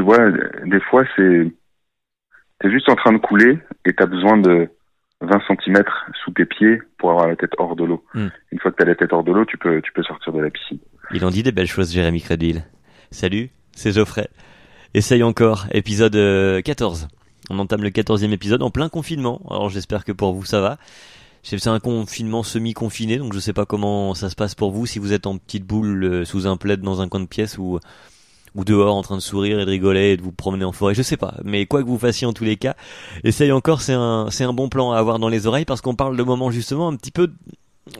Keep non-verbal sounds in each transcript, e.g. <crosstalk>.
tu vois, des fois, c'est, t'es juste en train de couler et t'as besoin de 20 cm sous tes pieds pour avoir la tête hors de l'eau. Hmm. Une fois que t'as la tête hors de l'eau, tu peux, tu peux sortir de la piscine. Il en dit des belles choses, Jérémy Crédville. Salut, c'est Geoffrey. Essaye encore, épisode euh, 14. On entame le 14e épisode en plein confinement. Alors j'espère que pour vous ça va. C'est un confinement semi-confiné, donc je sais pas comment ça se passe pour vous, si vous êtes en petite boule euh, sous un plaid dans un coin de pièce ou ou dehors en train de sourire et de rigoler et de vous promener en forêt, je sais pas. Mais quoi que vous fassiez en tous les cas, essaye encore, c'est un c'est un bon plan à avoir dans les oreilles parce qu'on parle de moments justement un petit peu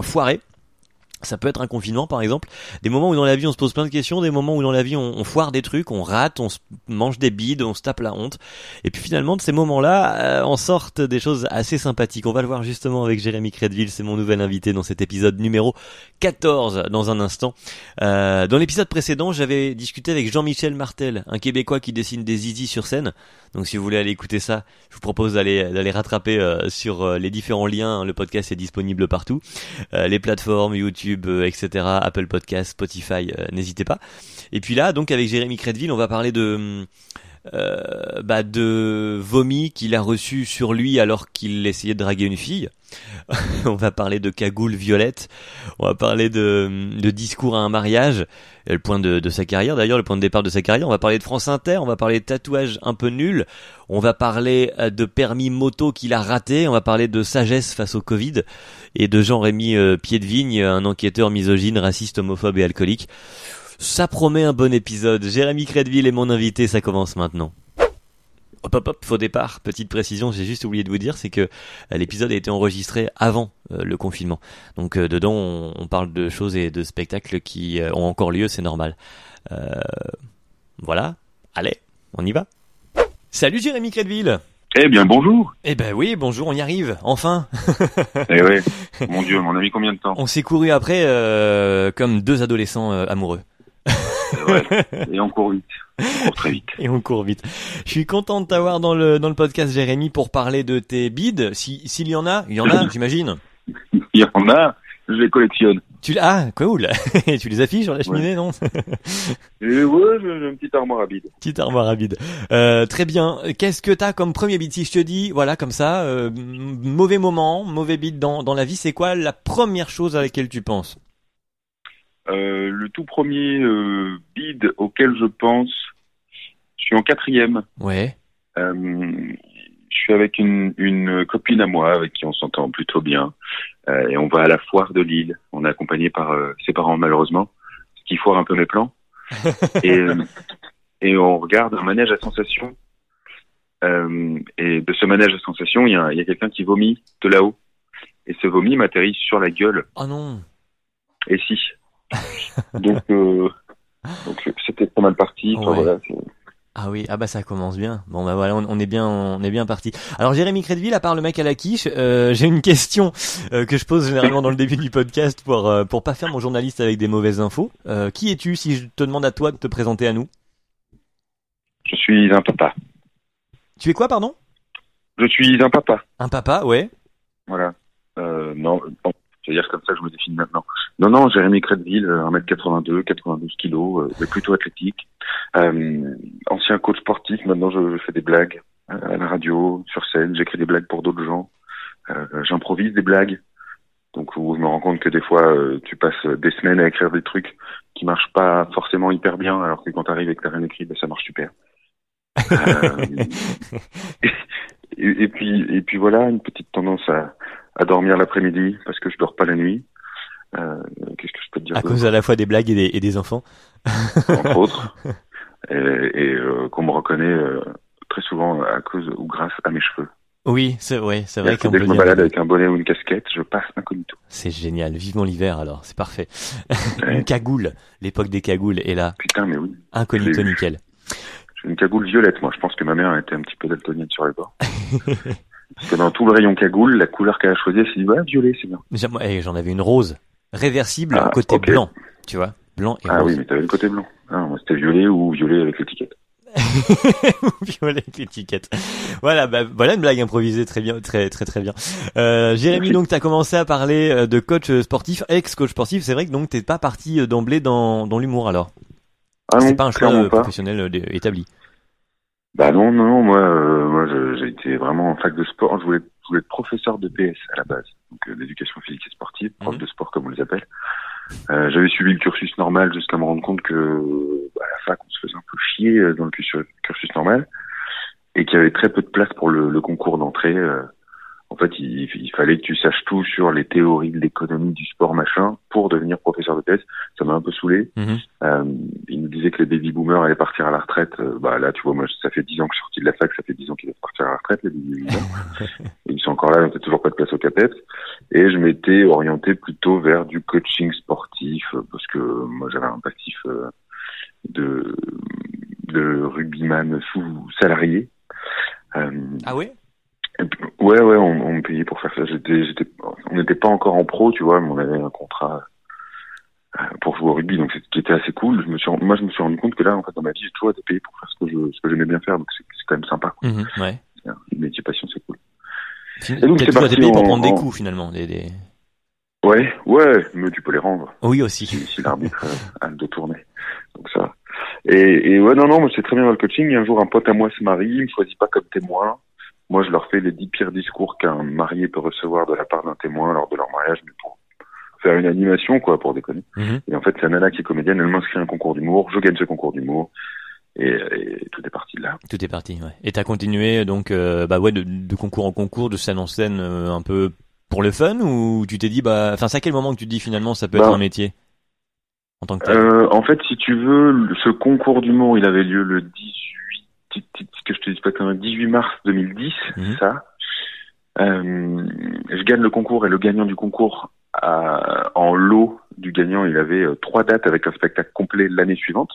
foirés. Ça peut être un confinement par exemple, des moments où dans la vie on se pose plein de questions, des moments où dans la vie on, foire des trucs, on rate, on mange des bides, on se tape la honte. Et puis finalement de ces moments-là, euh, en sortent des choses assez sympathiques. On va le voir justement avec Jérémy Crédville, c'est mon nouvel invité dans cet épisode numéro 14 dans un instant. Euh, dans l'épisode précédent, j'avais discuté avec Jean-Michel Martel, un Québécois qui dessine des zizi sur scène. Donc si vous voulez aller écouter ça, je vous propose d'aller d'aller rattraper euh, sur euh, les différents liens. Le podcast est disponible partout, Euh, les plateformes YouTube, euh, etc. Apple Podcast, Spotify, euh, n'hésitez pas. Et puis là, donc avec Jérémy Crédville, on va parler de euh, bah, de vomi qu'il a reçu sur lui alors qu'il essayait de draguer une fille. <laughs> on va parler de cagoule violette. On va parler de, de discours à un mariage. Le point de, de sa carrière, d'ailleurs, le point de départ de sa carrière. On va parler de France Inter. On va parler de tatouage un peu nul. On va parler euh, de permis moto qu'il a raté. On va parler de sagesse face au Covid. Et de Jean-Rémy euh, Piedvigne, un enquêteur misogyne, raciste, homophobe et alcoolique. Ça promet un bon épisode. Jérémy Crédville est mon invité, ça commence maintenant. Hop hop hop, faux départ. Petite précision, j'ai juste oublié de vous dire, c'est que euh, l'épisode a été enregistré avant euh, le confinement. Donc euh, dedans, on, on parle de choses et de spectacles qui euh, ont encore lieu, c'est normal. Euh, voilà, allez, on y va. Salut Jérémy Crédville Eh bien, bonjour. Eh ben oui, bonjour, on y arrive, enfin <laughs> Eh ouais. Mon Dieu, mon ami, combien de temps On s'est couru après euh, comme deux adolescents euh, amoureux. Vrai. Et on court vite. On court très vite. Et on court vite. Je suis content de t'avoir dans le dans le podcast Jérémy pour parler de tes bides. Si s'il y en a, il y en a, <laughs> j'imagine. Il y en a, je les collectionne. Tu ah cool. <laughs> tu les affiches sur la cheminée, non? Et ouais, j'ai une petite armoire à bide. Petite armoire à bide. Euh, très bien. Qu'est-ce que t'as comme premier bide? Si je te dis, voilà, comme ça, euh, mauvais moment, mauvais bide dans dans la vie, c'est quoi la première chose à laquelle tu penses? Euh, le tout premier euh, bid auquel je pense, je suis en quatrième. Ouais. Euh, je suis avec une, une copine à moi avec qui on s'entend plutôt bien. Euh, et on va à la foire de Lille. On est accompagné par ses parents malheureusement, ce qui foire un peu mes plans. <laughs> et, et on regarde un manège à sensations. Et de ce manège à sensations, il y a, a quelqu'un qui vomit de là-haut. Et ce vomi m'atterrit sur la gueule. Oh non. Et si. <laughs> donc, euh, donc c'était pas mal parti. Enfin, Ouais. voilà, c'est- Ah oui, ah bah ça commence bien. Bon bah voilà, on, on est bien, on est bien parti. Alors Jérémy Crédville, à part le mec à la quiche, euh, j'ai une question euh, que je pose généralement dans le début du podcast pour euh, pour pas faire mon journaliste avec des mauvaises infos. Qui es-tu si je te demande à toi de te présenter à nous? Je suis un papa. Tu es quoi, pardon? Je suis un papa. Un papa, ouais. Voilà. Non, bon, je vais dire comme ça que je me définis maintenant. Non, non, Jérémy Crédville, euh, 1m82, 92 kilos, euh, mais plutôt athlétique. Euh, ancien coach sportif, maintenant je, je fais des blagues euh, à la radio, sur scène, j'écris des blagues pour d'autres gens. Euh, J'improvise des blagues. Donc où je me rends compte que des fois euh, tu passes des semaines à écrire des trucs qui marchent pas forcément hyper bien, alors que quand t'arrives et que t'as rien écrit, ben, ça marche super. Euh, <laughs> et, et puis et puis voilà, une petite tendance à, à dormir l'après-midi parce que je dors pas la nuit. Euh, Qu'est-ce que je peux te dire À cause à la fois des blagues et des, et des enfants. entre <laughs> autres, et, et, euh, qu'on me reconnaît euh, très souvent à cause ou grâce à mes cheveux. Oui, c'est ouais, c'est vrai dès que je me balade avec un bonnet ou une casquette, je passe incognito. C'est génial. Vivement l'hiver alors, c'est parfait. <laughs> Ouais. Une cagoule, l'époque des cagoules est là. Putain, mais oui. Incognito nickel. J'ai une cagoule violette, moi. Je pense que ma mère était un petit peu daltonienne sur les bords. <laughs> Parce que dans tout le rayon cagoule, la couleur qu'elle a choisie, elle s'est dit, ouais, violet, c'est bien. Eh, J'en avais une rose, réversible, Ah, côté blanc, tu vois, blanc et Ah rose. oui, mais t'avais le côté blanc. Ah, c'était violet ou violet avec l'étiquette. <laughs> Violet avec l'étiquette. Voilà, bah, voilà une blague improvisée très bien, très très très bien. Euh, Jérémy, Merci. donc t'as commencé à parler euh, de coach euh, sportif, ex-coach sportif. C'est vrai que donc t'es pas parti euh, d'emblée dans, dans l'humour alors? Ah C'est pas un choix pas. professionnel établi. Bah non, non, non, moi, euh, moi j'ai été vraiment en fac de sport. Je voulais, je voulais être professeur de PS à la base, donc euh, d'éducation physique et sportive, prof Mhm. de sport comme on les appelle. Euh, J'avais suivi le cursus normal jusqu'à me rendre compte que bah, à la fac on se faisait un peu chier euh, dans le cursus, cursus normal et qu'il y avait très peu de place pour le, le concours d'entrée. En fait, il, il fallait que tu saches tout sur les théories de l'économie du sport machin pour devenir professeur de PS. Ça m'a un peu saoulé. Mhm. Euh, il nous disait que les baby boomers allaient partir à la retraite. Euh, bah là, tu vois, moi, ça fait 10 ans que je suis sorti de la fac, ça fait 10 ans qu'ils doivent partir à la retraite, les baby boomers. <laughs> Ils sont encore là, ils n'ont toujours pas de place au CAPES. Et je m'étais orienté plutôt vers du coaching sportif, euh, parce que moi, j'avais un passif euh, de, de rugbyman sous salarié. Ah puis, ouais, ouais, on, on me payait pour faire ça. J'étais, j'étais, on n'était pas encore en pro, tu vois, mais on avait un contrat euh, pour jouer au rugby, donc qui était assez cool. Je me suis, moi, je me suis rendu compte que là, en fait, dans ma vie, j'ai toujours été payé pour faire ce que je, ce que j'aimais bien faire, donc c'est, quand même sympa. Quoi. Mhm, Ouais. C'est un métier passion, c'est cool. Fin- donc, c'est toujours été parti payé pour en- prendre des coups finalement. Des, des... Ouais, ouais, mais tu peux les rendre Oui aussi. si, si l'arbitre euh, a le dos tourné. Donc ça. Et, et ouais, non, non, moi, c'est très bien dans le coaching. Et un jour, un pote à moi se marie, il me choisit pas comme témoin. Moi, je leur fais les dix pires discours qu'un marié peut recevoir de la part d'un témoin lors de leur mariage, mais pour faire une animation, quoi, pour déconner. Mhm. Et en fait, c'est Nana qui est comédienne, elle m'inscrit à un concours d'humour, je gagne ce concours d'humour, et, et tout est parti de là. Tout est parti. Ouais. Et t'as continué donc euh, bah ouais de, de concours en concours, de scène en scène, euh, un peu pour le fun ou tu t'es dit bah enfin c'est à quel moment que tu te dis finalement ça peut Bah, être un métier en tant que tel? Euh, en fait, si tu veux, ce concours d'humour, il avait lieu le 18, ti- ti- que je te dis pas quand même, 18 mars 2010, Mhm. ça. Euh, je gagne le concours et le gagnant du concours, a- en lot du gagnant, il avait euh, trois dates avec un spectacle complet l'année suivante.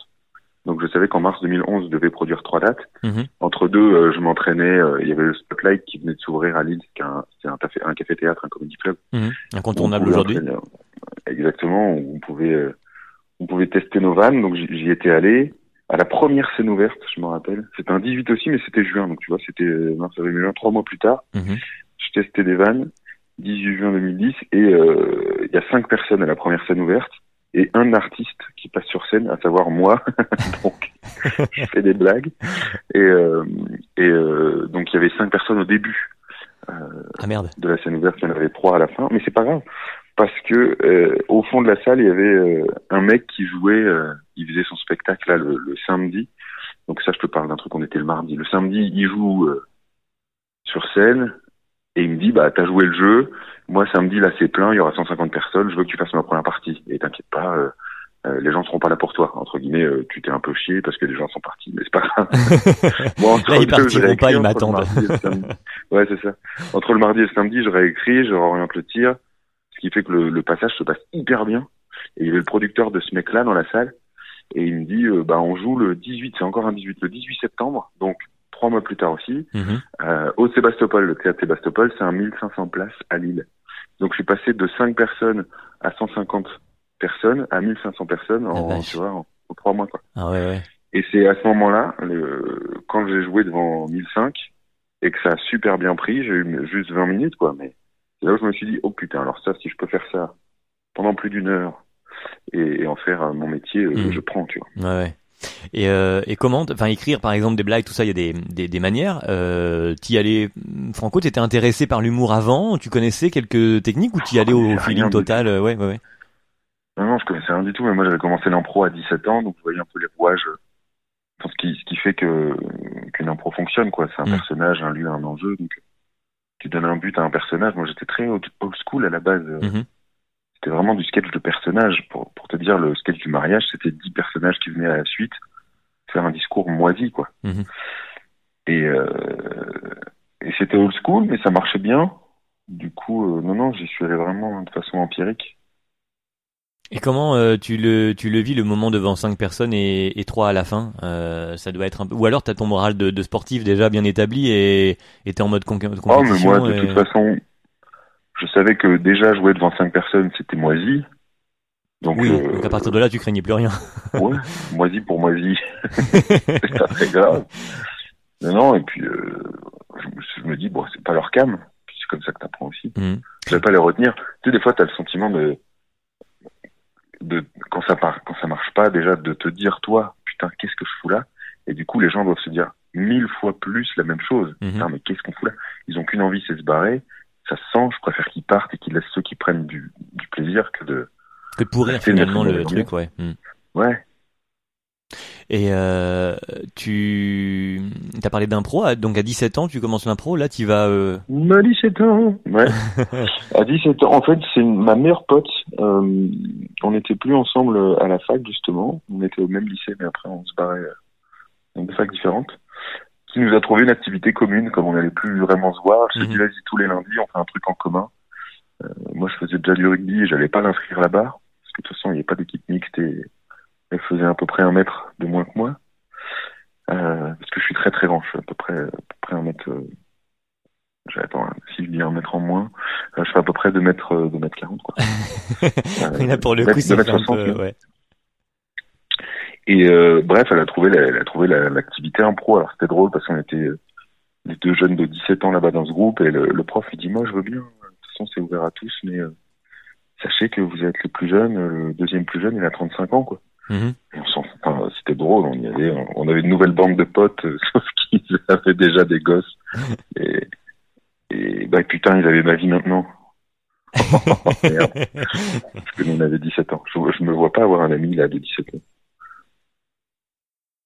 Donc je savais qu'en mars 2011, je devais produire trois dates. Mhm. Entre deux, euh, je m'entraînais. euh, il y avait le Spotlight qui venait de s'ouvrir à Lille, c'est un, c'est un, café- un café-théâtre, un comédie club. Mhm. Incontournable aujourd'hui. euh, Exactement. On pouvait, euh, on pouvait tester nos vannes. Donc j'y étais allé. À la première scène ouverte, je me rappelle. C'était un 18 aussi, mais c'était juin. Donc tu vois, c'était euh, mars, avril, juin, trois mois plus tard. Mhm. Je testais des vannes. 18 juin 2010 et euh, il y a cinq personnes à la première scène ouverte et un artiste qui passe sur scène, à savoir moi. <laughs> donc je fais des blagues et, euh, et euh, donc il y avait cinq personnes au début Ah merde. de la scène ouverte, il y en avait trois à la fin, mais c'est pas grave parce que euh, au fond de la salle il y avait euh, un mec qui jouait, euh, il faisait son spectacle là le, le samedi. Donc ça je te parle d'un truc on était le mardi. Le samedi il joue euh, sur scène et il me dit bah t'as joué le jeu, moi samedi là c'est plein, il y aura 150 personnes, je veux que tu fasses ma première partie et t'inquiète pas. euh, euh, les gens seront pas là pour toi. Entre guillemets, euh, tu t'es un peu chié parce que les gens sont partis, mais c'est pas grave. <laughs> Bon, entre Là, ils partiront pas, ils m'attendent. mardi et le samedi. Ouais, c'est ça. Entre le mardi et le samedi, je réécris, je réoriente le tir, ce qui fait que le, le passage se passe hyper bien. Et il y avait le producteur de ce mec-là dans la salle, et il me dit, euh, bah, on joue le 18, c'est encore un 18, le 18 septembre, donc trois mois plus tard aussi, Mhm. euh, au Sébastopol, le théâtre Sébastopol, c'est un 1500 places à Lille. Donc je suis passé de 5 personnes à 150 personnes à 1500 personnes en, vache. tu vois, en, en trois mois, quoi. Ah ouais ouais. Et c'est à ce moment-là, quand j'ai joué devant 1005 et que ça a super bien pris, j'ai eu juste 20 minutes, quoi. Mais c'est là où je me suis dit, oh putain, alors ça, si je peux faire ça pendant plus d'une heure et, et en faire euh, mon métier, euh, Mm. je prends, tu vois. Ouais. Et, euh, et comment, enfin écrire par exemple des blagues, tout ça, il y a des, des, des manières. Euh, t'y allais, Franco, t'étais intéressé par l'humour avant Tu connaissais quelques techniques ou t'y allais Oh, au feeling total euh, Ouais, ouais, ouais. Non, non, je connaissais rien du tout, mais moi j'avais commencé l'impro à 17 ans, donc je voyais un peu les rouages. enfin, ce qui, ce qui fait que qu'une impro fonctionne, quoi. C'est un Mm. personnage, un lieu, un enjeu, donc tu donnes un but à un personnage. Moi j'étais très old school à la base. Mhm. C'était vraiment du sketch de personnages. Pour, pour te dire, le sketch du mariage, c'était 10 personnages qui venaient à la suite faire un discours moisi, quoi. Mhm. Et, euh, et c'était old school, mais ça marchait bien. Du coup, euh, non, non, j'y suis allé vraiment de façon empirique. Et comment euh, tu le tu le vis le moment devant cinq personnes et, et trois à la fin euh, Ça doit être un peu. Ou alors t'as ton moral de, de sportif déjà bien établi et t'es en mode compétition. Oh, mais moi, de et- toute façon, je savais que déjà jouer devant 5 personnes, c'était moisi. Donc, Oui. euh, Donc à partir de là, tu craignais plus rien. <laughs> ouais, moisi pour moisi, <laughs> c'est pas très grave. Non, non, et puis je, me- je me dis, bon, c'est pas leur cam, c'est comme ça que t'apprends aussi. Mhm. Je vais pas les retenir. Tu sais, des fois, t'as le sentiment de, de quand ça part, quand ça marche pas, déjà de te dire toi, putain, qu'est-ce que je fous là? Et du coup, les gens doivent se dire mille fois plus la même chose. Mhm. Non, mais qu'est-ce qu'on fout là? Ils ont qu'une envie, c'est de se barrer. Ça se sent. Je préfère qu'ils partent et qu'ils laissent ceux qui prennent du, du plaisir que de. Que pourrir finalement le truc, ouais. Hmm. Ouais. Et euh, tu as parlé d'impro, donc à 17 ans tu commences l'impro, là tu vas... Euh... À 17 ans. Ouais. <laughs> à 17 ans. En fait, c'est ma meilleure pote. Euh, on n'était plus ensemble à la fac, justement. On était au même lycée, mais après, on se barrait euh, dans des facs différentes. Qui nous a trouvé une activité commune, comme on n'allait plus vraiment se voir. Je Mhm. dit, vas-y, tous les lundis, on fait un truc en commun. Euh, moi, je faisais déjà du rugby et j'allais pas l'inscrire là-bas. Parce que de toute façon, il n'y avait pas d'équipe mixte et elle faisait à peu près un mètre de moins que moi. Euh, parce que je suis très très grand. Je suis à peu près, à peu près un mètre, euh, pas, si je dis un mètre en moins, euh, je fais à peu près 2 mètres, euh, 2 mètres 40, quoi. <laughs> Euh, là pour le coup c'est un 60, peu... Ouais. Et euh, bref, elle a trouvé la- elle a trouvé la- l'activité en pro. Alors c'était drôle parce qu'on était euh, les deux jeunes de 17 ans là-bas dans ce groupe et le, le prof il dit moi je veux bien. De toute façon c'est ouvert à tous, mais euh, sachez que vous êtes le plus jeune, euh, le deuxième plus jeune il a 35 ans quoi. Mhm. Enfin, c'était drôle, on y allait, on, avait une nouvelle bande de potes, euh, <laughs> sauf qu'ils avaient déjà des gosses. Et, <laughs> et bah putain, ils avaient ma vie maintenant. Merde. <laughs> Parce que nous on avait 17 ans. Je, je me vois pas avoir un ami là de 17 ans.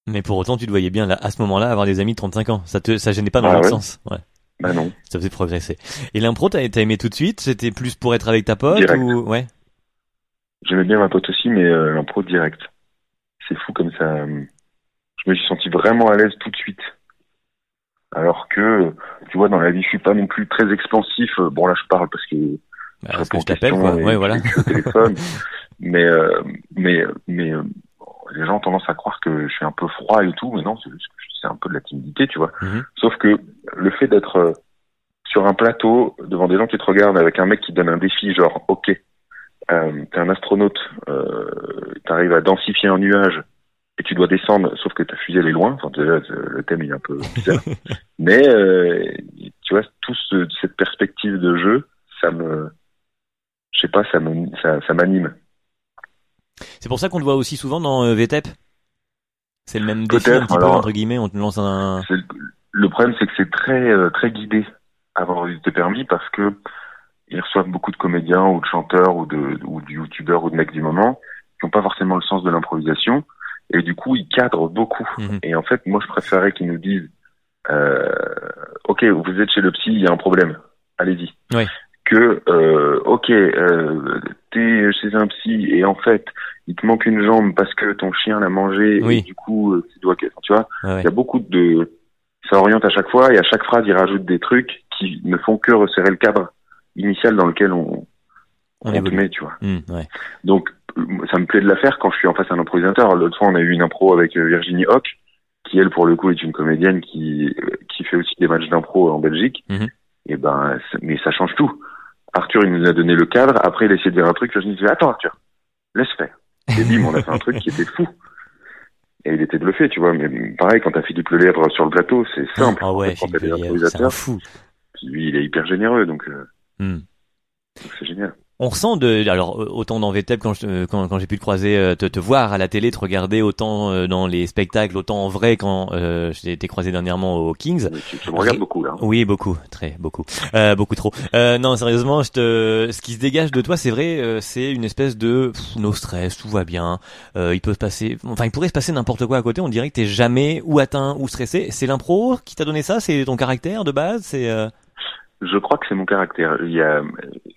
Mais pour autant tu te voyais bien là, à ce moment-là avoir des amis de 35 ans, ça te ça gênait pas dans Ah l'autre ouais sens. Ouais. Bah non. Ça faisait progresser. Et l'impro t'as aimé tout de suite? C'était plus pour être avec ta pote Direct. ou... Ouais? J'aimais bien ma pote aussi, mais euh, l'impro direct. C'est fou comme ça. euh, Je me suis senti vraiment à l'aise tout de suite. Alors que, tu vois, dans la vie, je suis pas non plus très expansif. Euh, Bon, là, je parle parce que Bah, je parce que réponds je aux t'appelle questions quoi. Ouais voilà. téléphone. <laughs> mais, euh, mais, mais euh, les gens ont tendance à croire que je suis un peu froid et tout, mais non, c'est juste que c'est un peu de la timidité, tu vois. Mhm. Sauf que le fait d'être euh, sur un plateau devant des gens qui te regardent avec un mec qui te donne un défi, genre, ok, euh, t'es un astronaute, euh, t'arrives à densifier un nuage et tu dois descendre, sauf que ta fusée elle est loin. Enfin, déjà, le thème il est un peu bizarre. <laughs> Mais euh, tu vois, tout ce- cette perspective de jeu, ça me, je sais pas, ça me, ça, ça m'anime. C'est pour ça qu'on te voit aussi souvent dans euh, VTEP C'est le même défi un petit peu alors- entre guillemets, on te lance un... Le problème, c'est que c'est très euh, très guidé avoir été permis parce que ils reçoivent beaucoup de comédiens ou de chanteurs ou de ou de youtubeurs ou de mecs du moment qui n'ont pas forcément le sens de l'improvisation et du coup ils cadrent beaucoup. Mhm. Et en fait, moi, je préférais qu'ils nous disent euh, OK, vous êtes chez le psy, il y a un problème, allez-y. Ouais. Que euh, OK, euh, t'es chez un psy et en fait il te manque une jambe parce que ton chien l'a mangé Oui. et du coup euh, tu dois tu vois ouais. il y a beaucoup de ça oriente à chaque fois et à chaque phrase il rajoute des trucs qui ne font que resserrer le cadre initial dans lequel on, On on te met tu vois ouais. donc ça me plaît de la faire quand je suis en face d'un improvisateur l'autre fois on a eu une impro avec euh, Virginie Hoc qui elle pour le coup est une comédienne qui qui fait aussi des matchs d'impro en Belgique Mhm. et ben mais ça change tout Arthur il nous a donné le cadre après il a essayé de dire un truc Virginie dit attends Arthur laisse faire et bim on a fait un truc qui était fou et il était bluffé, tu vois. Mais pareil, quand t'as Philippe Lelèvre sur le plateau, c'est simple. Ah ouais, Philippe Lelièvre, c'est fou. puis lui, il est hyper généreux, donc euh, Hmm. donc c'est génial. On ressent de, alors autant dans VTEP quand je- quand, quand j'ai pu te croiser, euh, te, te voir à la télé, te regarder autant euh, dans les spectacles, autant en vrai quand euh, j'ai été croisé dernièrement au Kings. Tu, tu me regardes beaucoup là. Oui, beaucoup, très beaucoup, euh, beaucoup trop. Euh, non, sérieusement, je te, ce qui se dégage de toi, c'est vrai, euh, c'est une espèce de pff, no stress, tout va bien. Euh, il peut se passer, enfin, il pourrait se passer n'importe quoi à côté. On dirait que t'es jamais ou atteint ou stressé. C'est l'impro qui t'a donné ça, c'est ton caractère de base, c'est. Je crois que c'est mon caractère. Il y a,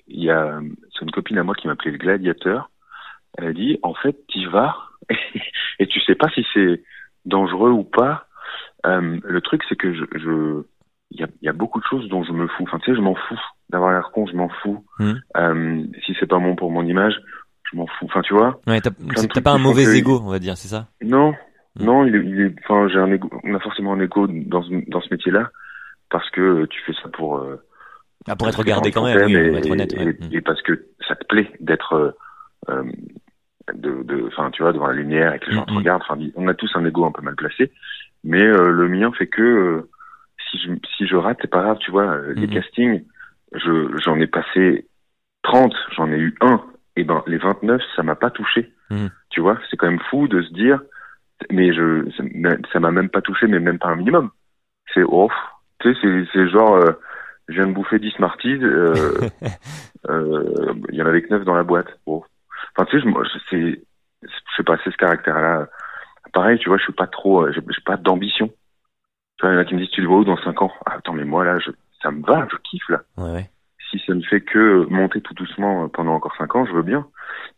il y a, c'est une copine à moi qui m'appelait le gladiateur. Elle a dit, en fait, t'y vas <laughs> et tu sais pas si c'est dangereux ou pas. Euh, le truc, c'est que je, je, il y a, il y a beaucoup de choses dont je me fous. Enfin, tu sais, je m'en fous d'avoir l'air con, je m'en fous. Mhm. Euh, si c'est pas bon pour mon image, je m'en fous. Enfin, tu vois? Ouais, t'as pas un mauvais que- ego, on va dire, c'est ça? Non, Mm. non, il est, il est, enfin, j'ai un égo, on a forcément un égo dans ce, dans ce métier-là parce que tu fais ça pour, euh, Ah, pour être regardé quand même, oui, et- ouais. parce que ça te plaît d'être, euh, euh, de, enfin, tu vois, devant la lumière et que les gens te Mhm. regardent. Enfin, on a tous un ego un peu mal placé, mais euh, le mien fait que euh, si je, si je rate, c'est pas grave, tu vois. Les Mhm. castings, je, j'en ai passé 30, j'en ai eu un, et ben les 29, ça m'a pas touché. Tu vois, c'est quand même fou de se dire, mais je, ça m'a même pas touché, mais même pas un minimum. C'est off. Tu sais, c'est, genre, je viens de bouffer 10 Smarties, euh, <laughs> euh, il y en avait que 9 dans la boîte. Enfin, tu sais, je, c'est, je sais pas, c'est ce caractère-là. Pareil, tu vois, je suis pas trop, j'ai, pas d'ambition. Tu vois, il y en a qui me disent, tu le vois où dans 5 ans? Ah, attends, mais moi, là, je, ça me va, je kiffe, là. Ouais, ouais. Si ça ne fait que monter tout doucement pendant encore 5 ans, je veux bien.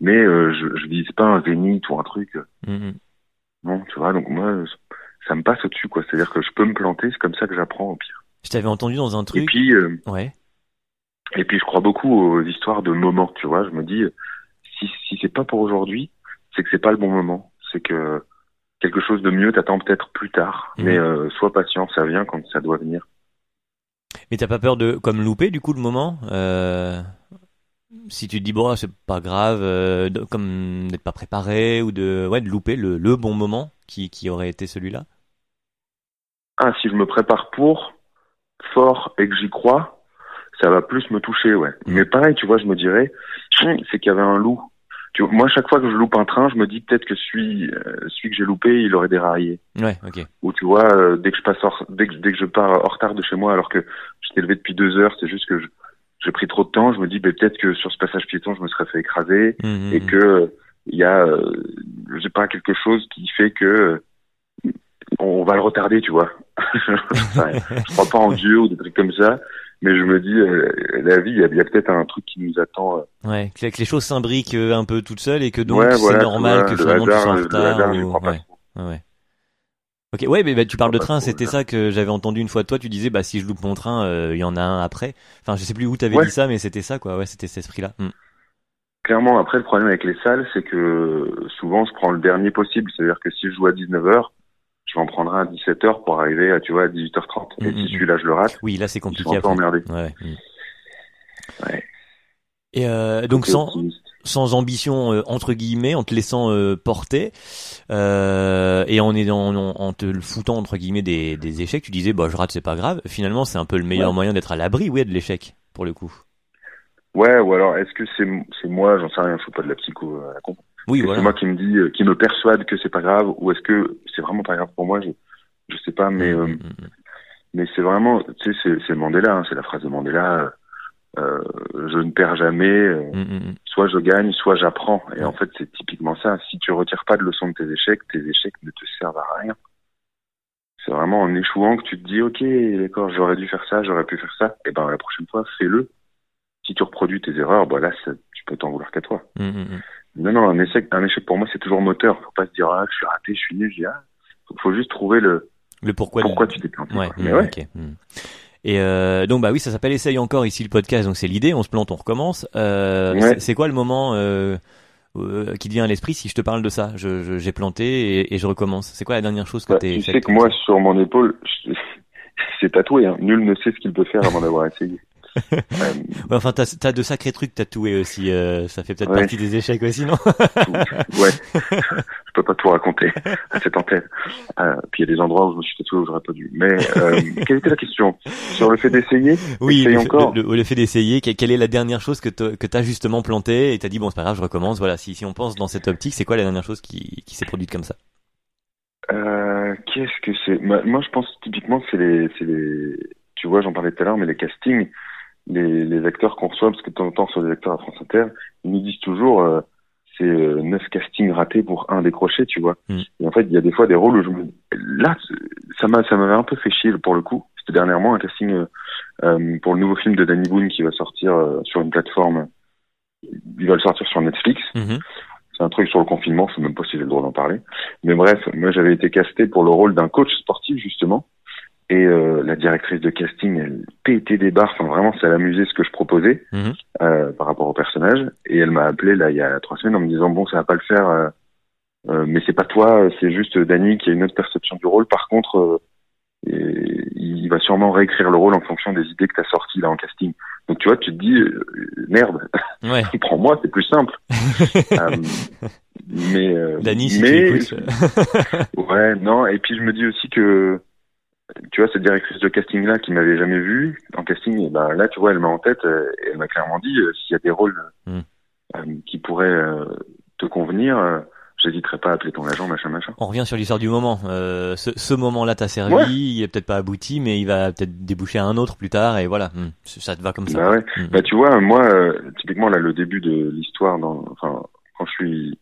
Mais euh, je, je vise pas un zénith ou un truc. Mm-hmm. Non, tu vois, donc moi, ça me passe au-dessus, quoi. C'est-à-dire que je peux me planter, c'est comme ça que j'apprends au pire. Je t'avais entendu dans un truc. Et puis, euh, ouais. Et puis, je crois beaucoup aux histoires de moments, tu vois. Je me dis, si, si c'est pas pour aujourd'hui, c'est que c'est pas le bon moment. C'est que quelque chose de mieux t'attend peut-être plus tard. Mhm. Mais euh, sois patient, ça vient quand ça doit venir. Mais t'as pas peur de, comme louper, du coup, le moment euh, Si tu te dis, bon, c'est pas grave, euh, de- comme d'être pas préparé, ou de, ouais, de louper le, le bon moment qui, qui aurait été celui-là? Ah, si je me prépare pour fort et que j'y crois, ça va plus me toucher, ouais. Mhm. Mais pareil, tu vois, je me dirais, hum, <sniffs> c'est qu'il y avait un loup. Tu vois, moi, chaque fois que je loupe un train, je me dis peut-être que celui, euh, celui que j'ai loupé, il aurait déraillé. Ouais, ok. Ou tu vois, euh, dès que je passe hors- dès que, dès que je pars en retard de chez moi, alors que j'étais levé depuis deux heures, c'est juste que je- j'ai pris trop de temps. Je me dis, ben, peut-être que sur ce passage piéton, je me serais fait écraser Mhm, et que euh, il y a, euh, je sais pas, quelque chose qui fait que euh, on va le retarder, tu vois. Enfin, je crois pas en Dieu ou des trucs comme ça, mais je me dis, euh, la vie, il y a, peut-être un truc qui nous attend. euh. Ouais, que, que les choses s'imbriquent euh, un peu toutes seules et que donc ouais, c'est voilà, normal que le finalement tu sois en retard. ou- ouais, ouais. Ok, ouais, mais bah, tu parles de train, c'était ça que j'avais entendu une fois de toi. Tu disais, bah si je loupe mon train, euh, il y en a un après. Enfin, je sais plus où t'avais Ouais. dit ça, mais c'était ça, quoi. Ouais, c'était cet esprit-là. Mm. Clairement, après, le problème avec les salles, c'est que souvent, je prends le dernier possible. C'est-à-dire que si je joue à 19h, je vais en prendre un à 17h pour arriver à, tu vois, à 18h30. Et si mhm. celui-là, je le rate, Oui, là c'est compliqué. Ouais. Ouais. Et euh, donc sans sans ambition euh, entre guillemets, en te laissant euh, porter euh, et en, est- en, te le foutant entre guillemets des, des échecs, tu disais bah je rate c'est pas grave. Finalement c'est un peu le meilleur Ouais. moyen d'être à l'abri, ouais, de l'échec pour le coup. Ouais, ou alors, est-ce que c'est c'est moi, j'en sais rien, je suis pas de la psycho à la con. Oui, voilà. C'est moi qui me dit, euh, qui me persuade que c'est pas grave, ou est-ce que c'est vraiment pas grave pour moi Je, je sais pas, mais Mm, euh, mm, mm. mais c'est vraiment, tu sais, c'est Mandela, hein, c'est la phrase de Mandela. euh, je ne perds jamais. euh, soit je gagne, soit j'apprends. Et en fait, c'est typiquement ça. Si tu retires pas de leçon de tes échecs, tes échecs ne te servent à rien. C'est vraiment en échouant que tu te dis, ok, d'accord, j'aurais dû faire ça, j'aurais pu faire ça. Et ben la prochaine fois, fais-le. Si tu reproduis tes erreurs, bah là, ça- tu peux t'en vouloir qu'à toi. Non, non, un échec, un échec pour moi, c'est toujours moteur. Faut pas se dire, ah, je suis raté, je suis nul. Je dis, ah, faut, faut juste trouver le Le pourquoi. pourquoi tu t'es planté. Ouais, quoi. Mais mm, ouais. mm. Et euh, donc bah oui, ça s'appelle Essaye encore ici le podcast, donc c'est l'idée, on se plante, on recommence. Euh, Ouais. c'est- quoi le moment euh, euh, qui te vient à l'esprit si je te parle de ça? Je- je- J'ai planté et, et je recommence. C'est quoi la dernière chose que Bah, tu sais que moi, sur mon épaule, je- <laughs> c'est tatoué. Hein. Nul ne sait ce qu'il peut faire avant d'avoir essayé. Ouais, enfin, t'as as de sacrés trucs tatoués aussi. euh, ça fait peut-être Ouais. partie des échecs aussi, non ouais, je peux pas tout raconter à cette antenne. Euh, puis il y a des endroits où je me suis tatoué où j'aurais pas dû. Mais euh, quelle était la question Sur le fait d'essayer? Oui, le, fait- encore? le- fait d'essayer. que- Quelle est la dernière chose que t'as- que t'as justement planté et t'as dit bon, c'est pas grave, je recommence. Voilà. Si si on pense dans cette optique, c'est quoi la dernière chose qui qui s'est produite comme ça? Euh, Qu'est-ce que c'est? Moi, moi, je pense typiquement c'est les, c'est les, tu vois, j'en parlais tout à l'heure, mais les castings, les, les acteurs qu'on reçoit, parce que de temps en temps sur les acteurs à France Inter, ils nous disent toujours euh, c'est euh, neuf castings ratés pour un décroché, tu vois. Mm. Et en fait, il y a des fois des rôles où je me, là, ça m'a, ça m'avait un peu fait chier pour le coup. C'était dernièrement un casting euh, euh, pour le nouveau film de Danny Boone qui va sortir euh, sur une plateforme. Il va le sortir sur Netflix. Mhm. C'est un truc sur le confinement, je sais même pas si j'ai le droit d'en parler. Mais bref, moi j'avais été casté pour le rôle d'un coach sportif justement. Et euh, la directrice de casting, elle pétait des barres. Enfin vraiment, ça l'amusait ce que je proposais Mhm. euh, par rapport au personnage. Et elle m'a appelé là il y a trois semaines en me disant bon ça va pas le faire, euh, euh, mais c'est pas toi, c'est juste Danny qui a une autre perception du rôle. Par contre, euh, il va sûrement réécrire le rôle en fonction des idées que tu as sorties là en casting. Donc tu vois, tu te dis euh, merde, Ouais. <laughs> prends-moi, c'est plus simple. <laughs> Mais euh, Dany, si mais <laughs> ouais, non. Et puis je me dis aussi que tu vois cette directrice de casting là qui m'avait jamais vu en casting, et ben là tu vois elle m'a en tête, euh, et elle m'a clairement dit euh, s'il y a des rôles Mm. euh, qui pourraient euh, te convenir, euh, j'hésiterai pas à appeler ton agent, machin, machin. On revient sur l'histoire du moment. Euh, ce, ce moment-là t'a servi, il est peut-être pas abouti, mais il va peut-être déboucher à un autre plus tard, et voilà, Hmm. ça te va comme ça. Bah ouais. Hmm. Bah tu vois, moi, euh, typiquement là, le début de l'histoire, dans, enfin, quand je suis,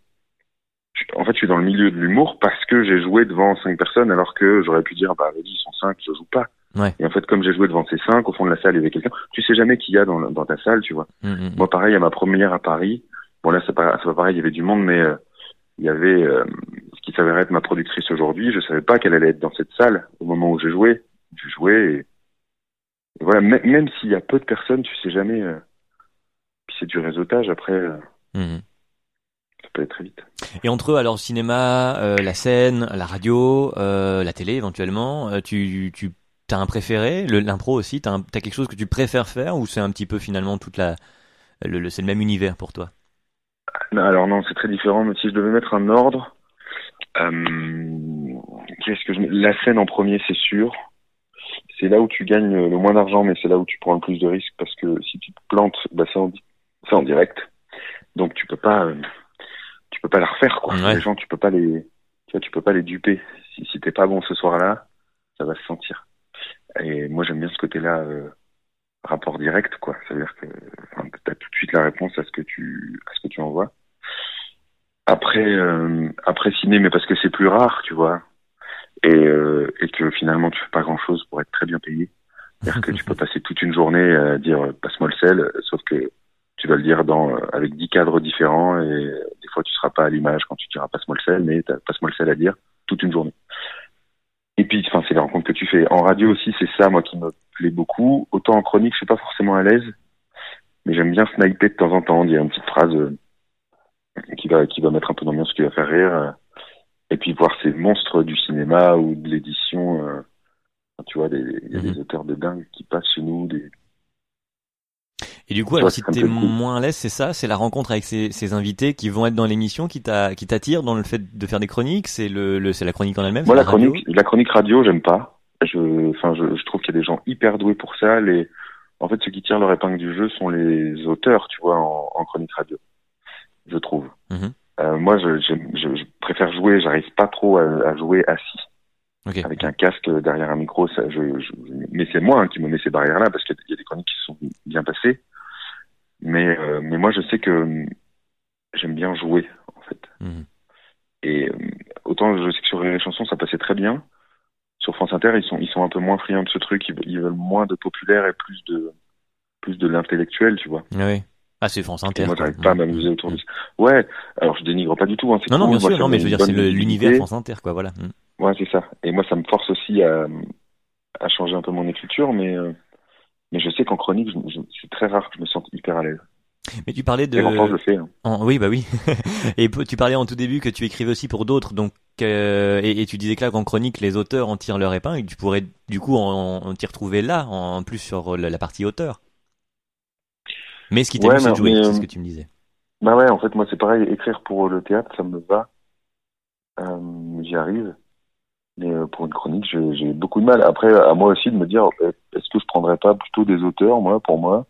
en fait, je suis dans le milieu de l'humour parce que j'ai joué devant cinq personnes, alors que j'aurais pu dire, bah vas-y, ils sont cinq, je joue pas. Ouais. Et en fait, comme j'ai joué devant ces cinq, au fond de la salle, il y avait quelqu'un. Tu sais jamais qui y a dans, ta salle, tu vois. Hmm, hmm, Moi, pareil, à ma première à Paris, bon là, c'est pas, pas pareil, il y avait du monde, mais euh, il y avait euh, ce qui s'avérait être ma productrice aujourd'hui. Je savais pas qu'elle allait être dans cette salle au moment où j'ai joué. J'ai joué et, et voilà. Même, même s'il y a peu de personnes, tu sais jamais. euh, puis c'est du réseautage. Après, ça peut aller très vite. Et entre eux, alors cinéma, euh, la scène, la radio, euh, la télé éventuellement, euh, tu, tu as un préféré, l'impro aussi, t'as, un- t'as quelque chose que tu préfères faire ou c'est un petit peu finalement toute la, le, le- c'est le même univers pour toi? Non, Alors non, c'est très différent. Mais si je devais mettre un ordre, euh, qu'est-ce que je La scène en premier, c'est sûr. C'est là où tu gagnes le moins d'argent, mais c'est là où tu prends le plus de risques parce que si tu te plantes, bah c'est en, en direct. Donc tu peux pas, tu peux pas la refaire quoi. Ouais. Les gens, tu peux pas les, tu vois, tu peux pas les duper. Si, si t'es pas bon ce soir-là, ça va se sentir. Et moi j'aime bien ce côté-là, euh, rapport direct quoi. Ça veut dire que enfin, t'as tout de suite la réponse à ce que tu, à ce que tu envoies. Après, euh, après ciné, mais parce que c'est plus rare, tu vois, et, euh, et que finalement tu fais pas grand chose pour être très bien payé. C'est-à-dire que tu peux passer toute une journée à dire passe-moi le sel, sauf que tu vas le dire dans avec dix cadres différents et fois tu seras pas à l'image quand tu diras passe-moi le sel, mais t'as passe-moi le sel à dire toute une journée. Et puis, enfin, c'est les rencontres que tu fais. En radio aussi, c'est ça, moi, qui me plaît beaucoup. Autant en chronique, je suis pas forcément à l'aise, mais j'aime bien sniper de temps en temps, dire une petite phrase euh, qui va qui va mettre un peu d'ambiance, qui va faire rire. euh, et puis voir ces monstres du cinéma ou de l'édition. euh, tu vois, des- il y a Mhm. des auteurs de dingue qui passent chez nous. Des... Et du coup, alors si peu cool. moins à l'aise, c'est ça, c'est la rencontre avec ces, ces invités qui vont être dans l'émission qui t'a, qui t'attire dans le fait de faire des chroniques, c'est le, le- c'est la chronique en elle-même. Moi, la chronique, la chronique radio, j'aime pas. Je, enfin, je, je trouve qu'il y a des gens hyper doués pour ça. Les, en fait, ceux qui tirent leur épingle du jeu sont les auteurs, tu vois, en, en chronique radio. Je trouve. Mhm. Euh, moi, je, je, je préfère jouer. J'arrive pas trop à, à jouer assis Avec un casque derrière un micro. Ça, je, je- mais c'est moi hein, qui me mets ces barrières-là parce qu'il y a- des chroniques qui se sont bien passées. Mais, euh, mais moi, je sais que hum, j'aime bien jouer, en fait. Mhm. Et euh, autant je sais que sur les chansons ça passait très bien. Sur France Inter, ils sont ils sont un peu moins friands de ce truc. Ils, ils veulent moins de populaire et plus de plus de l'intellectuel, tu vois. Ah oui. Ah, c'est France Inter. Et moi, j'arrive pas à m'amuser autour de ça. Ouais. Alors je dénigre pas du tout. Hein, Non, non, bien Moi, sûr, non, mais je veux dire, c'est l'univers. France Inter, quoi, voilà. Ouais, c'est ça. Et moi, ça me force aussi à à changer un peu mon écriture, mais euh, mais je sais qu'en chronique, je- je- c'est très rare que je me sente hyper à l'aise. Mais tu parlais de. Et pourtant, je le fais. hein. En- oui, bah oui. <laughs> et tu parlais en tout début que tu écrivais aussi pour d'autres, donc euh, et, et tu disais que là, qu'en chronique, les auteurs en tirent leur épingle. Tu pourrais du coup en, en t'y retrouver là, en, plus sur la, la partie auteur. Mais ce qui t'amuse, Ouais, c'est de jouer, mais, c'est ce que tu me disais. Bah ouais, en fait, moi, c'est pareil. Écrire pour le théâtre, ça me va. Euh, J'y arrive. Mais euh, pour une chronique, j'ai beaucoup de mal. Après, à moi aussi de me dire, euh, est-ce que je prendrais pas plutôt des auteurs, moi, pour moi?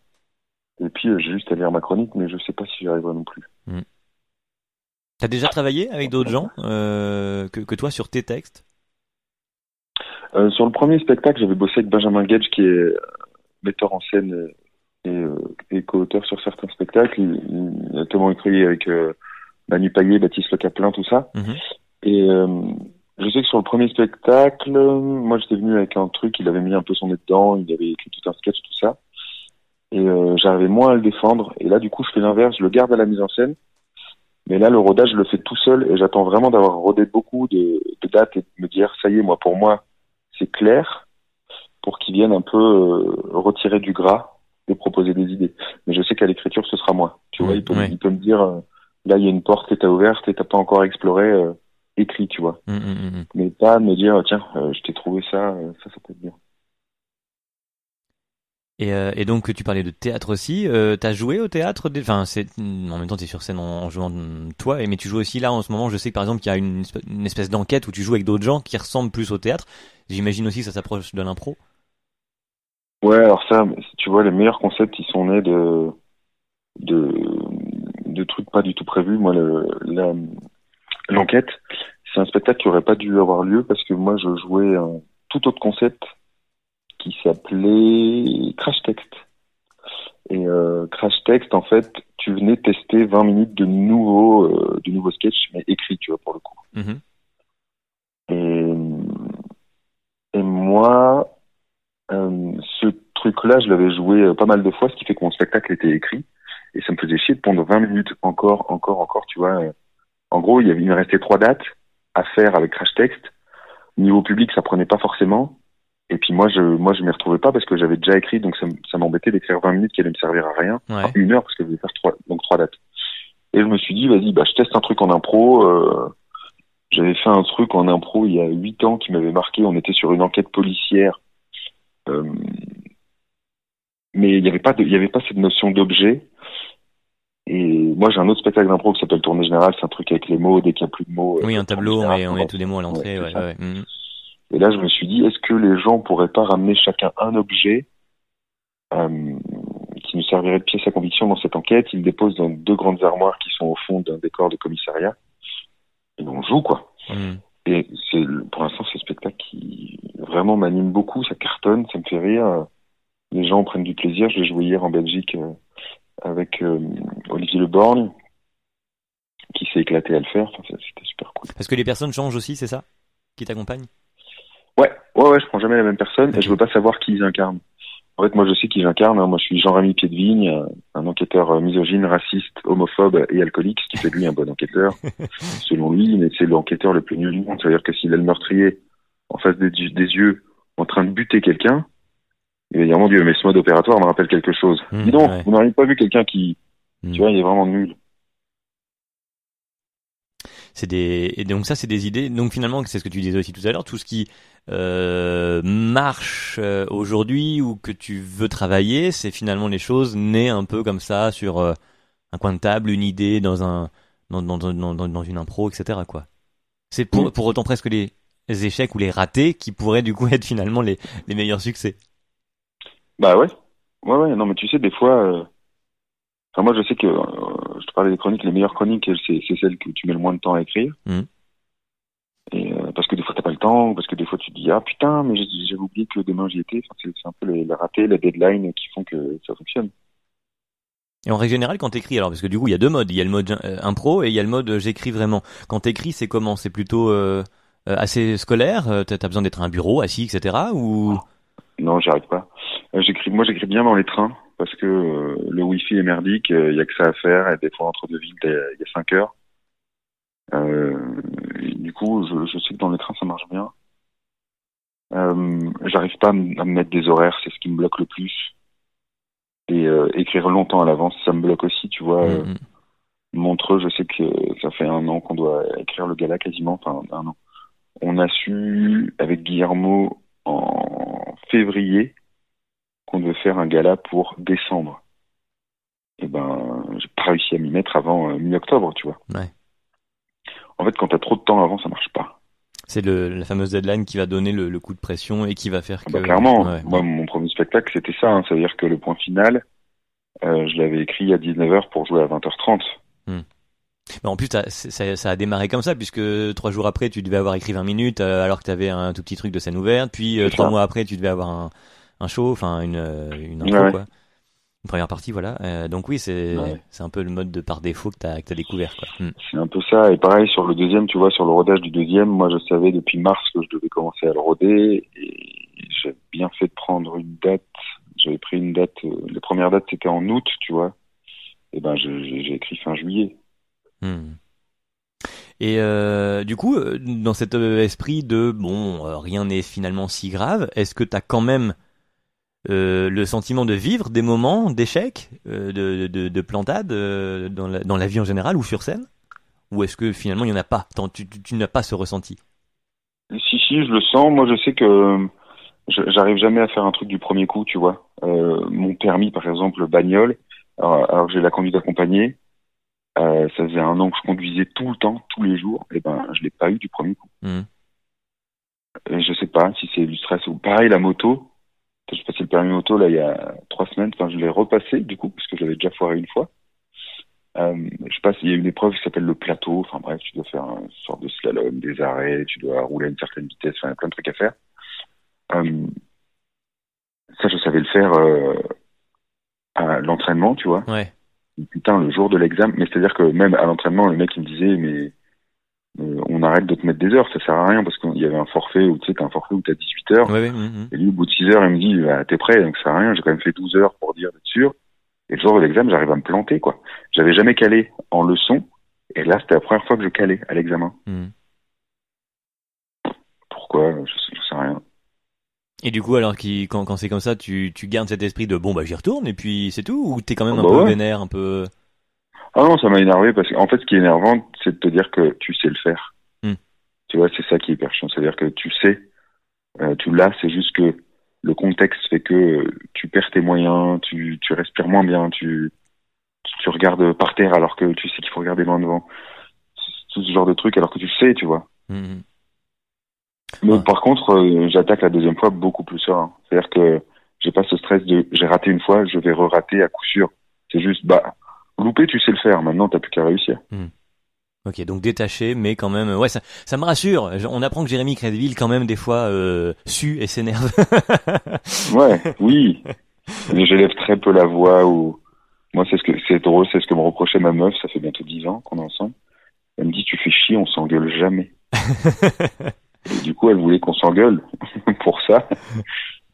Et puis, euh, j'ai juste à lire ma chronique, mais je sais pas si j'y arriverai non plus. T'as déjà travaillé avec d'autres gens euh, que, que toi sur tes textes? Euh, sur le premier spectacle, j'avais bossé avec Benjamin Gage, qui est metteur en scène et, euh, et co-auteur sur certains spectacles. Il, il a notamment écrit avec Manu Payet, Baptiste Le Caplin, tout ça. Mhm. Et je sais que sur le premier spectacle, moi j'étais venu avec un truc, il avait mis un peu son nez dedans, il avait écrit tout un sketch, tout ça. Et euh, j'arrivais moins à le défendre. Et là, du coup, je fais l'inverse, je le garde à la mise en scène. Mais là, le rodage, je le fais tout seul et j'attends vraiment d'avoir rodé beaucoup de, de dates et de me dire, ça y est, moi, pour moi, c'est clair, pour qu'ils viennent un peu euh, retirer du gras et proposer des idées. Mais je sais qu'à l'écriture, ce sera moi. Tu vois, il peut, il peut me dire, euh, là, il y a une porte que t'as ouverte et t'as pas encore exploré, euh, écrit, tu vois. Mm, mm, mm. Mais pas me dire, tiens, euh, je t'ai trouvé ça, euh, ça, ça peut être bien. Et, euh, et donc tu parlais de théâtre aussi. T'as joué au théâtre des- Enfin, c'est en même temps t'es sur scène en, en jouant toi, mais tu joues aussi là en ce moment. Je sais que par exemple qu'il y a une, esp- une espèce d'enquête où tu joues avec d'autres gens qui ressemblent plus au théâtre. J'imagine aussi que ça s'approche de l'impro. Ouais, alors ça, tu vois, les meilleurs concepts, ils sont nés de, de, de trucs pas du tout prévus. Moi, le, la, l'enquête, c'est un spectacle qui aurait pas dû avoir lieu parce que moi, je jouais un tout autre concept qui s'appelait Crash Text. Et euh, Crash Text, en fait, tu venais tester 20 minutes de nouveaux, euh, de nouveaux sketchs, mais écrits, tu vois, pour le coup. Mhm. Et, et moi, euh, ce truc-là, je l'avais joué euh, pas mal de fois, ce qui fait que mon spectacle était écrit. Et ça me faisait chier de pondre 20 minutes encore, encore, encore, tu vois. En gros, il, y avait, il me restait trois dates à faire avec Crash Text. Niveau public, ça prenait pas forcément. Et puis moi, je moi je m'y retrouvais pas parce que j'avais déjà écrit, donc ça, ça m'embêtait d'écrire 20 minutes qui allaient me servir à rien. Ouais. Enfin, une heure parce que je devais faire trois, donc trois dates. Et je me suis dit, vas-y, bah je teste un truc en impro. Euh, j'avais fait un truc en impro il y a huit ans qui m'avait marqué. On était sur une enquête policière, Euh, mais il n'y avait pas de, il y avait pas cette notion d'objet. Et moi, j'ai un autre spectacle d'impro qui s'appelle Tournée Générale. C'est un truc avec les mots. Dès qu'il n'y a plus de mots. Oui, euh, un tableau, on met, on met tous les mots à l'entrée. Ouais, Ouais, mhm. Et là, je me suis dit, est-ce que les gens pourraient pas ramener chacun un objet euh, qui nous servirait de pièce à conviction dans cette enquête? Ils le déposent dans deux grandes armoires qui sont au fond d'un décor de commissariat. Et on joue, quoi. Mhm. Et c'est pour l'instant, c'est un spectacle qui vraiment m'anime beaucoup. Ça cartonne, ça me fait rire. Les gens prennent du plaisir. Je l'ai joué hier en Belgique euh, avec euh, Olivier Leborgne, qui s'est éclaté à le faire. Enfin, c'était super cool. Parce que les personnes changent aussi, c'est ça? Qui t'accompagnent? Ouais, ouais, ouais, je prends jamais la même personne et je veux pas savoir qui ils incarnent. En fait, moi, je sais qui j'incarne. hein. Moi, je suis Jean-Rémy Piedvigne, euh, un enquêteur euh, misogyne, raciste, homophobe et alcoolique, ce qui fait de lui un bon enquêteur, <laughs> selon lui, mais c'est l'enquêteur le plus nul du monde. C'est-à-dire que s'il a le meurtrier en face des, des yeux, en train de buter quelqu'un, il va dire, mon Dieu, mais ce mode opératoire me rappelle quelque chose. Mmh, Dis donc, ouais. vous n'auriez pas vu quelqu'un qui, Mmh. tu vois, il est vraiment nul. C'est des et donc ça c'est des idées. Donc finalement c'est ce que tu disais aussi tout à l'heure, tout ce qui euh, marche euh, aujourd'hui ou que tu veux travailler, c'est finalement les choses nées un peu comme ça sur euh, un coin de table, une idée dans un dans dans dans, dans, une impro, etc. quoi. C'est pour Mm. pour autant presque les, les échecs ou les ratés qui pourraient du coup <laughs> être finalement les les meilleurs succès. Bah ouais. Ouais, ouais. Non, mais tu sais, des fois, euh, enfin, moi, je sais que, euh, je te parlais des chroniques, les meilleures chroniques, c'est, c'est celles que tu mets le moins de temps à écrire. Mhm. Et, euh, parce que des fois, t'as pas le temps, parce que des fois, tu te dis, ah, putain, mais j'ai, j'ai oublié que demain j'y étais. Enfin, c'est, c'est un peu les, les ratés, les deadlines qui font que ça fonctionne. Et en règle générale, quand t'écris, alors parce que du coup il y a deux modes, il y a le mode euh, impro et il y a le mode euh, j'écris vraiment. Quand t'écris, c'est comment? C'est plutôt euh, assez scolaire? T'as besoin d'être à un bureau, assis, etc. Ou? Non, j'y arrive pas. Euh, j'écris, moi, j'écris bien dans les trains, parce que euh, le wifi est merdique, il y a que ça à faire, et des fois, entre deux villes, il y a cinq heures. Euh, et du coup, je, je sais que dans les trains, ça marche bien. Euh, j'arrive pas à me mettre des horaires, c'est ce qui me bloque le plus. Et euh, écrire longtemps à l'avance, ça me bloque aussi, tu vois. Euh, Mhm. Montreux, je sais que ça fait un an qu'on doit écrire le gala quasiment, enfin un an. On a su avec Guillermo en février qu'on devait faire un gala pour décembre. Et ben, j'ai pas réussi à m'y mettre avant euh, mi-octobre, tu vois. Ouais. En fait, quand t'as trop de temps avant, ça marche pas. c'est la fameuse deadline qui va donner le, le coup de pression et qui va faire que. Bah, clairement, Ouais. moi, mon premier spectacle, c'était ça. Hein, C'est-à-dire que le point final, euh, je l'avais écrit à 19h pour jouer à 20h30. Mais en plus, ça, ça a démarré comme ça, puisque trois jours après, tu devais avoir écrit 20 minutes, euh, alors que tu avais un tout petit truc de scène ouverte. Puis euh, trois ça. mois après, tu devais avoir un, un show, enfin une, euh, une intro, Ouais, quoi. Une première partie, voilà. Euh, donc oui, c'est Ouais. c'est un peu le mode de par défaut que t'as que t'as découvert, quoi. Mm. C'est un peu ça. Et pareil, sur le deuxième, tu vois, sur le rodage du deuxième, moi, je savais depuis mars que je devais commencer à le roder. Et j'ai bien fait de prendre une date. J'avais pris une date. euh, la première date, c'était en août, tu vois. Et ben, j'ai écrit fin juillet. Hmm. Et euh, du coup, dans cet esprit de bon, rien n'est finalement si grave, est-ce que t'as quand même euh, le sentiment de vivre des moments d'échec, euh, de, de, de plantade euh, dans, la, dans la vie en général ou sur scène? Ou est-ce que finalement il n'y en a pas? Tant- Tu, tu, tu n'as pas ce ressenti? Si, si, je le sens. Moi, je sais que j'arrive jamais à faire un truc du premier coup, tu vois. Mon permis, par exemple, bagnole, alors, alors que j'ai la conduite accompagnée, ça faisait un an que je conduisais tout le temps, tous les jours. Et ben, je l'ai pas eu du premier coup. Hmm. Et je sais pas si c'est du stress ou pareil la moto. J'ai passé le permis moto là il y a trois semaines. Enfin, je l'ai repassé du coup parce que je l'avais déjà foiré une fois. Euh, je sais pas, il y a une épreuve qui s'appelle le plateau. Enfin bref, tu dois faire une sorte de slalom, des arrêts, tu dois rouler à une certaine vitesse. Enfin, il y a plein de trucs à faire. Euh, ça, je savais le faire euh, à l'entraînement, tu vois. Ouais. Putain, le jour de l'examen. Mais c'est-à-dire que même à l'entraînement, le mec il me disait, mais euh, on arrête de te mettre des heures, ça sert à rien parce qu'il y avait un forfait où tu sais, t'as un forfait où t'as 18 heures. Ouais, ouais. Et lui, au bout de 6 heures, il me dit, bah, t'es prêt, donc ça sert à rien. J'ai quand même fait 12 heures pour dire d'être sûr. Et le jour de l'examen, j'arrive à me planter, quoi. J'avais jamais calé en leçon. Et là, c'était la première fois que je calais à l'examen. Mhm. Pourquoi? Je sais, je sais rien. Et du coup, alors quand, quand c'est comme ça, tu, tu gardes cet esprit de bon bah j'y retourne et puis c'est tout ou t'es quand même Ah un bah peu vénère, un peu. Ah non, ça m'a énervé parce qu'en fait, ce qui est énervant, c'est de te dire que tu sais le faire. Hmm. Tu vois, c'est ça qui est hyper chiant. C'est-à-dire que tu sais, euh, tu l'as, c'est juste que le contexte fait que tu perds tes moyens, tu, tu respires moins bien, tu, tu regardes par terre alors que tu sais qu'il faut regarder loin devant. Tout ce genre de trucs alors que tu sais, tu vois. Mhm. Mais Ouais. par contre, euh, j'attaque la deuxième fois beaucoup plus serein. C'est-à-dire que j'ai pas ce stress de j'ai raté une fois, je vais re-rater à coup sûr. C'est juste, bah, louper, tu sais le faire. Maintenant, t'as plus qu'à réussir. Ok, donc détaché, mais quand même, ouais, ça, ça me rassure. On apprend que Jérémy Crédville, quand même, des fois, euh, sue et s'énerve. <laughs> Ouais, oui. Mais j'élève très peu la voix ou moi c'est ce que c'est drôle, c'est ce que me reprochait ma meuf, ça fait bientôt dix ans qu'on est ensemble. Elle me dit tu fais chier, on s'engueule jamais. <laughs> Et du coup elle voulait qu'on s'engueule <laughs> pour ça.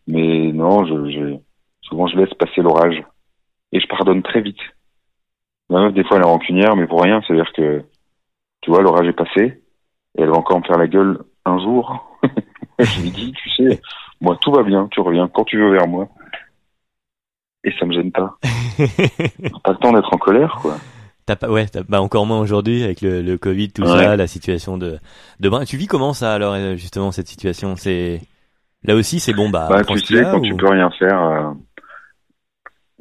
Mais non, je, je souvent je laisse passer l'orage. Et je pardonne très vite. Ma meuf des fois elle est rancunière, mais pour rien, c'est-à-dire que tu vois, l'orage est passé, et elle va encore me faire la gueule un jour. <laughs> je lui dis, tu sais, moi tout va bien, tu reviens quand tu veux vers moi. Et ça me gêne pas. <laughs> Pas le temps d'être en colère, quoi. T'as pas, ouais, t'as, bah encore moins aujourd'hui avec le, le Covid, tout Ouais. ça, la situation de, de brin. Tu vis comment ça alors euh, justement cette situation? C'est là aussi, c'est bon, bah, Bah, tu sais, quand ou- tu peux rien faire. euh,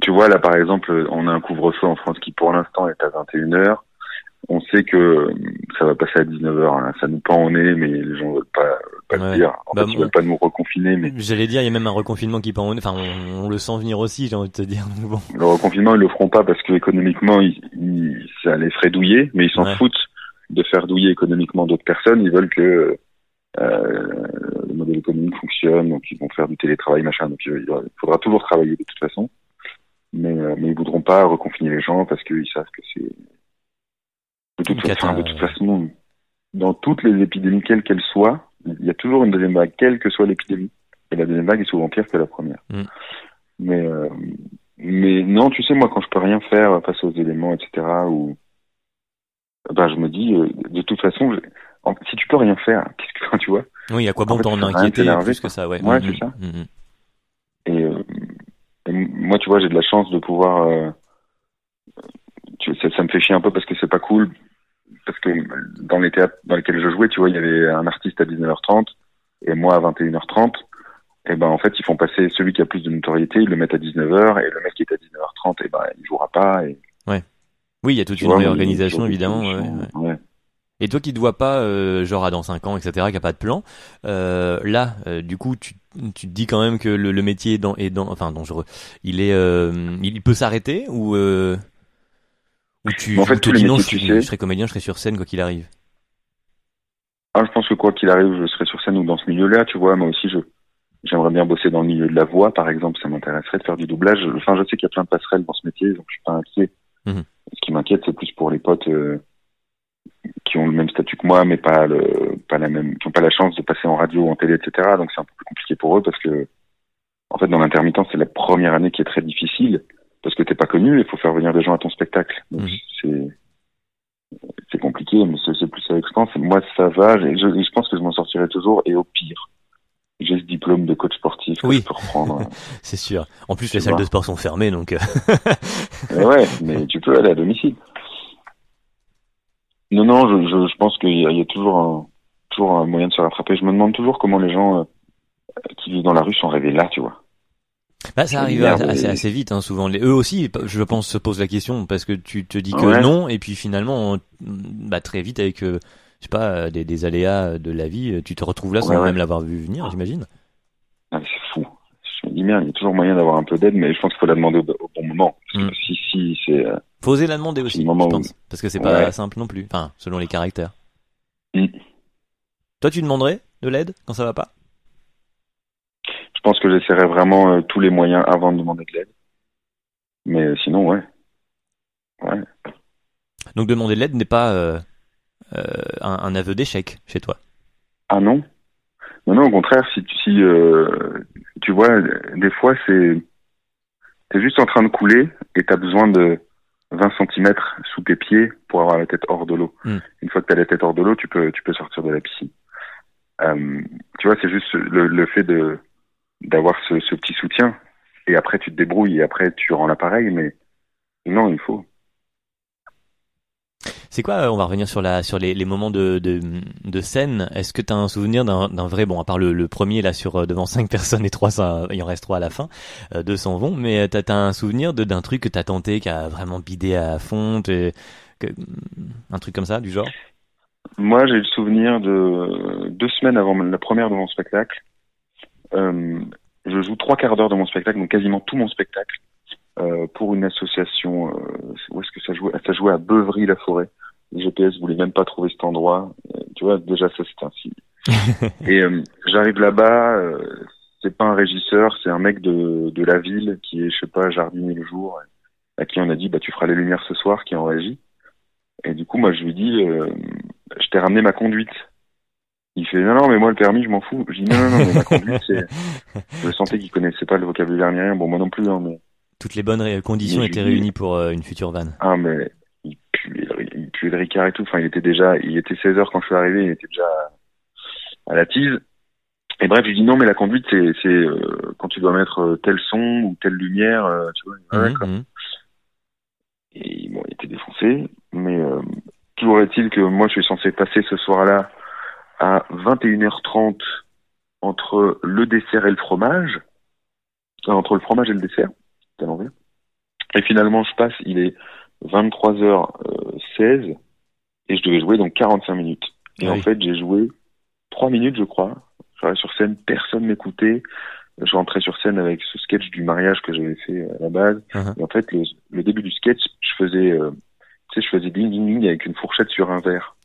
Tu vois, là, par exemple, on a un couvre-feu en France qui, pour l'instant, est à 21h. On sait que euh, ça va passer à 19h. hein. Ça nous pend au nez, mais les gens veulent pas, pas Ouais. le dire. En Bah, fait, ils veulent pas nous reconfiner, mais J'allais dire, il y a même un reconfinement qui part en... Enfin, on, on le sent venir aussi, j'ai envie de te dire. Bon. le reconfinement, ils le feront pas parce que économiquement, ils, ils- ça les ferait douiller, mais ils s'en Ouais. foutent de faire douiller économiquement d'autres personnes. Ils veulent que euh, le modèle économique fonctionne, donc ils vont faire du télétravail, machin. Donc il faudra toujours travailler de toute façon, mais euh, mais ils voudront pas reconfiner les gens parce qu'ils savent que c'est de toute, façon, de toute façon, dans toutes les épidémies, quelles qu'elles soient, il y a toujours une deuxième vague, quelle que soit l'épidémie. Et la deuxième vague est souvent pire que la première. Mm. Mais euh, mais non, tu sais, moi, quand je peux rien faire face aux éléments, etc., ou ben, je me dis, euh, de toute façon, je- en- si tu peux rien faire, <laughs> qu'est-ce que tu vois? Oui, à quoi bon t'en ça inquiéter plus que ça, ouais. Ouais, Mhm, c'est ça. mhm. Moi, tu vois, j'ai de la chance de pouvoir. euh, tu, ça, ça me fait chier un peu parce que c'est pas cool. Parce que dans les théâtres dans lesquels je jouais, tu vois, il y avait un artiste à 19h30 et moi à 21h30. Et ben en fait, ils font passer celui qui a plus de notoriété, ils le mettent à 19h et le mec qui est à 19h30, et ben il jouera pas. Et, Oui, il y a toute tu une vois, réorganisation, évidemment. ouais, ouais. Ouais. Et toi qui te vois pas, euh, genre à dans 5 ans, etc., qui a pas de plan, euh, là, euh, du coup, tu, tu te dis quand même que le, le métier est, dans, est dans, enfin dangereux. Il est, euh, il peut s'arrêter ou euh, ou tu, en fait, ou te dis non, je, tu sais- je serai comédien, je serai sur scène quoi qu'il arrive. Ah, je pense que quoi qu'il arrive, je serai sur scène ou dans ce milieu-là, tu vois. Moi aussi, je j'aimerais bien bosser dans le milieu de la voix, par exemple. Ça m'intéresserait de faire du doublage. Enfin, je sais qu'il y a plein de passerelles dans ce métier, donc je suis pas inquiet. Mhm. Ce qui m'inquiète, c'est plus pour les potes euh, qui ont le même statut que moi, mais pas le, pas la même, qui ont pas la chance de passer en radio ou en télé, etc. Donc c'est un peu plus compliqué pour eux parce que, en fait, dans l'intermittent, c'est la première année qui est très difficile parce que t'es pas connu, il faut faire venir des gens à ton spectacle. Donc Mhm. c'est c'est compliqué, mais c'est plus avec je pense. Moi, ça va. Je, pense que je m'en sortirai toujours. Et au pire, j'ai ce diplôme de coach sportif que Oui. je peux reprendre. <laughs> C'est sûr. En plus, Tu les salles de sport sont fermées, donc. Euh, ouais, mais tu peux aller à domicile. Non, non, je, je, je pense qu'il y, a- il y a toujours un, toujours un moyen de se rattraper. Je me demande toujours comment les gens euh, qui vivent dans la rue sont arrivés là, tu vois. Bah, ça arrive assez, assez vite, hein, souvent. Les, eux aussi, je pense, se posent la question parce que tu te dis que Ouais. non, et puis finalement, bah, très vite avec, euh, je sais pas, euh, des, des aléas de la vie, euh, tu te retrouves là sans Ouais, ouais. même l'avoir vu venir, j'imagine. Ah, mais c'est fou. Je me dis, bien. Il y a toujours moyen d'avoir un peu d'aide, mais je pense qu'il faut la demander au, au bon moment. Parce que Mm. Si, si, c'est. euh, Faut oser la demander aussi, je où- pense. Parce que c'est pas Ouais. simple non plus. Enfin, selon les caractères. Mm. Toi, tu demanderais de l'aide quand ça va pas? Je pense que j'essaierai vraiment euh, tous les moyens avant de demander de l'aide. Mais euh, sinon, ouais. Ouais. Donc demander de l'aide n'est pas euh, un, un aveu d'échec chez toi? Ah non Non, non, au contraire, si, tu- si euh, tu vois, des fois, c'est. T'es juste en train de couler et t'as besoin de 20 cm sous tes pieds pour avoir la tête hors de l'eau. Mm. Une fois que t'as la tête hors de l'eau, tu peux, tu peux sortir de la piscine. Euh, tu vois, c'est juste le, le fait de d'avoir ce, ce petit soutien. Et après, tu te débrouilles et après, tu rends l'appareil, mais non, il faut. C'est quoi euh, On va revenir sur la sur les, les moments de, de, de scène. Est-ce que tu as un souvenir d'un vrai bon à part le, le premier là sur euh, devant cinq <laughs> personnes et trois ça, il en reste trois à la fin, euh, deux s'en vont. Mais euh, t'as as un souvenir de d'un truc que t'as tenté qui a vraiment bidé à fond, que, un truc comme ça du genre? Moi, j'ai le souvenir de deux semaines avant la première de mon spectacle. Euh, je joue trois quarts d'heure de mon spectacle, donc quasiment tout mon spectacle, euh, pour une association. Euh, où est-ce que ça jouait? Ça jouait à Beuvry-la-Forêt. Le GPS voulait même pas trouver cet endroit. Euh, tu vois, déjà ça c'est un signe. <laughs> Et euh, j'arrive là-bas. Euh, c'est pas un régisseur, c'est un mec de, de la ville qui est, je sais pas, jardinier le jour, à qui on a dit bah tu feras les lumières ce soir, qui est en régie. Et du coup, moi, je lui dis, euh, je t'ai ramené ma conduite. Il fait, non, non, mais moi, le permis, je m'en fous. Je dis, non, non, non, mais ma conduite, c'est, <laughs> je sentais qu'il connaissait pas le vocabulaire ni rien. Bon, moi non plus, hein, mais, Toutes les bonnes conditions Mais étaient réunies pour une future vanne. ah, mais, il puait, puait le Ricard et tout. Enfin, il était déjà, il était 16 heures quand je suis arrivé, il était déjà à la tise. Et bref, je lui dis, non, mais la conduite, c'est, c'est, euh, quand tu dois mettre euh, tel son ou telle lumière, euh, tu vois. D'accord. mhm. Et bon, il était défoncé, mais euh, toujours est-il que moi je suis censé passer ce soir-là à 21h30 entre le dessert et le fromage, euh, entre le fromage et le dessert, c'est à l'envers. Et finalement je passe, il est 23h16 et je devais jouer donc 45 minutes. Et en fait j'ai joué 3 minutes je crois. Je suis sur scène, personne m'écoutait. Je rentrais sur scène avec ce sketch du mariage que j'avais fait à la base. Mhm. Et en fait, le, le début du sketch, je faisais, euh, tu sais, je faisais ding ding ding avec une fourchette sur un verre.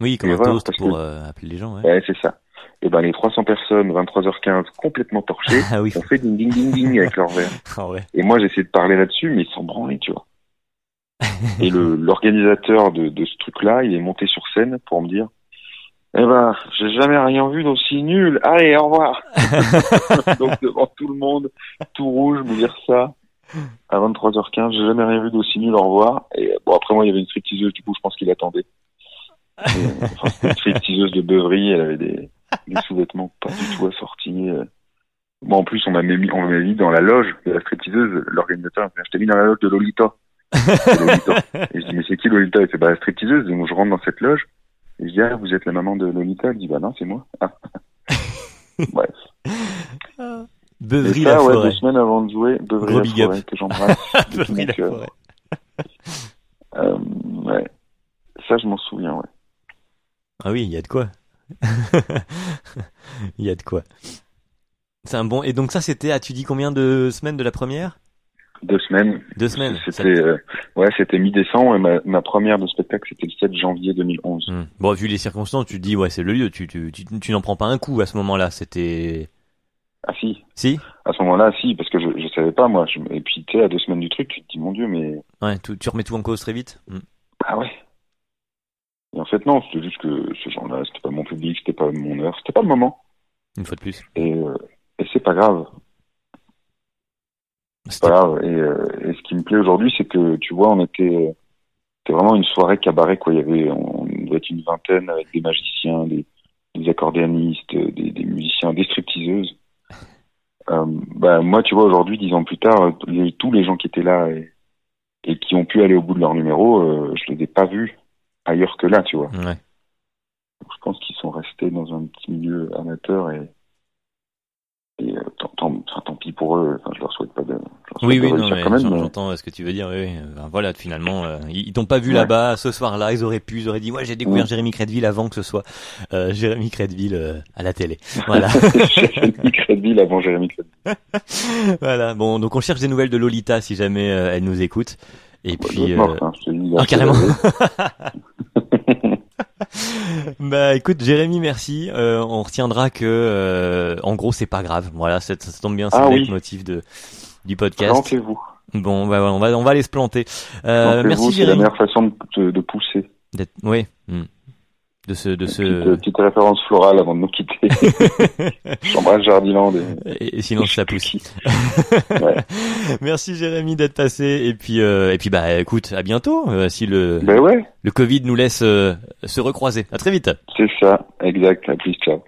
Oui, comme Et un voilà, toast pour que- euh, appeler les gens. Ouais. Ouais, c'est ça. Et ben les 300 personnes, 23h15, complètement torchées, <laughs> Ah oui. ont fait ding ding ding ding avec leur verre. <laughs> Ah ouais. Et moi, j'essayais de parler là-dessus, mais ils s'en branlaient, tu vois. Et l'organisateur de, de ce truc-là, il est monté sur scène pour me dire, eh ben, j'ai jamais rien vu d'aussi nul. Allez, au revoir. <laughs> Donc devant tout le monde, tout rouge, me dire ça à 23h15, j'ai jamais rien vu d'aussi nul. Au revoir. Et bon, après moi, il y avait une stripteaseuse, du coup, je pense qu'il attendait. Et, enfin, c'était une stripteaseuse de Beuvry, elle avait des, des sous-vêtements pas du tout assortis. euh. Bon, en plus, on m'a mis, on m'a mis dans la loge de la stripteaseuse. L'organisateur, je t'ai mis dans la loge de Lolita. Lolita? <laughs> Et je dis, mais c'est qui Lolita? Il fait, bah, stripteaseuse. Donc, je rentre dans cette loge. Et je dis, ah, vous êtes la maman de Lolita? Elle dit, bah non, c'est moi. Ah. <laughs> Bref. Beuvry Et la ça, ouais, forêt. deux semaines avant de jouer, Beuvry Gros la big up. forêt, que j'embrasse. <laughs> Beuvry la cœur. forêt. Euh, ouais. Ça, je m'en souviens, ouais. Ah oui, il y a de quoi. Il y a de quoi. C'est un bon. Et donc ça, c'était. As-tu dit combien de semaines de la première? Deux semaines. Deux semaines. C'était, euh, ouais, c'était mi-décembre et ma, ma première de spectacle, c'était le 7 janvier 2011. Hmm. Bon, vu les circonstances, tu te dis ouais, c'est le lieu. Tu tu tu, tu n'en prends pas un coup à ce moment-là. C'était. Ah si, Si? à ce moment-là, si, parce que je, je savais pas, moi. Je- et puis, tu sais, à deux semaines du truc, tu te dis, mon Dieu, mais... Ouais. Tu, tu remets tout en cause très vite? Hmm. Ah ouais. Et en fait, non, c'était juste que ces gens-là, c'était pas mon public, c'était pas mon heure, c'était pas le moment. Une fois de plus. Et, euh, et c'est pas grave. Et, euh, et ce qui me plaît aujourd'hui, c'est que, tu vois, on était... C'était vraiment une soirée cabaret, quoi. Il y avait, on devait être une vingtaine avec des magiciens, des, des accordéonistes, des, des musiciens, des stripteaseuses. Euh, bah, moi, tu vois, aujourd'hui, dix ans plus tard, les- tous les gens qui étaient là et, et qui ont pu aller au bout de leur numéro, euh, je les ai pas vus ailleurs que là, tu vois. Ouais. Je pense qu'ils sont restés dans un petit milieu amateur et, et euh, tant, tant, enfin, tant pis pour eux. Enfin, je leur souhaite pas de. souhaite Oui, de oui, non, mais quand même, j'en- mais- j'entends ce que tu veux dire. Oui. Ben, voilà, finalement, euh, ils, ils t'ont pas vu Ouais. là-bas ce soir-là. Ils auraient pu, ils auraient dit, ouais, j'ai découvert Mm. Jérémy Crédville avant que ce soit euh, Jérémy Crédville euh, à la télé. <laughs> Voilà, <laughs> Jérémy Crédville avant Jérémy Crédville. <laughs> voilà. Bon, donc on cherche des nouvelles de Lolita si jamais euh, elle nous écoute. Et Bah, elle doit puis, euh, hein, ah, carrément. <laughs> bah écoute, Jérémy, merci. Euh, on retiendra que, euh, en gros, c'est pas grave. Voilà, ça, ça tombe bien, c'est Ah le motif de du podcast. Plantez-vous. Bon, bah, on va on va aller se planter. Euh, merci c'est la Jérémy. meilleure façon de, pousser. Oui, hmm. De ce, de ce. Petite, petite référence florale avant de nous quitter. <laughs> J'embrasse Jardiland. Et... Et, et sinon ça pousse. <laughs> Ouais. Merci Jérémy d'être passé et puis euh, et puis bah écoute à bientôt euh, si le Ben ouais, le Covid nous laisse euh, se recroiser. À très vite. c'est ça, exact. À plus, ciao.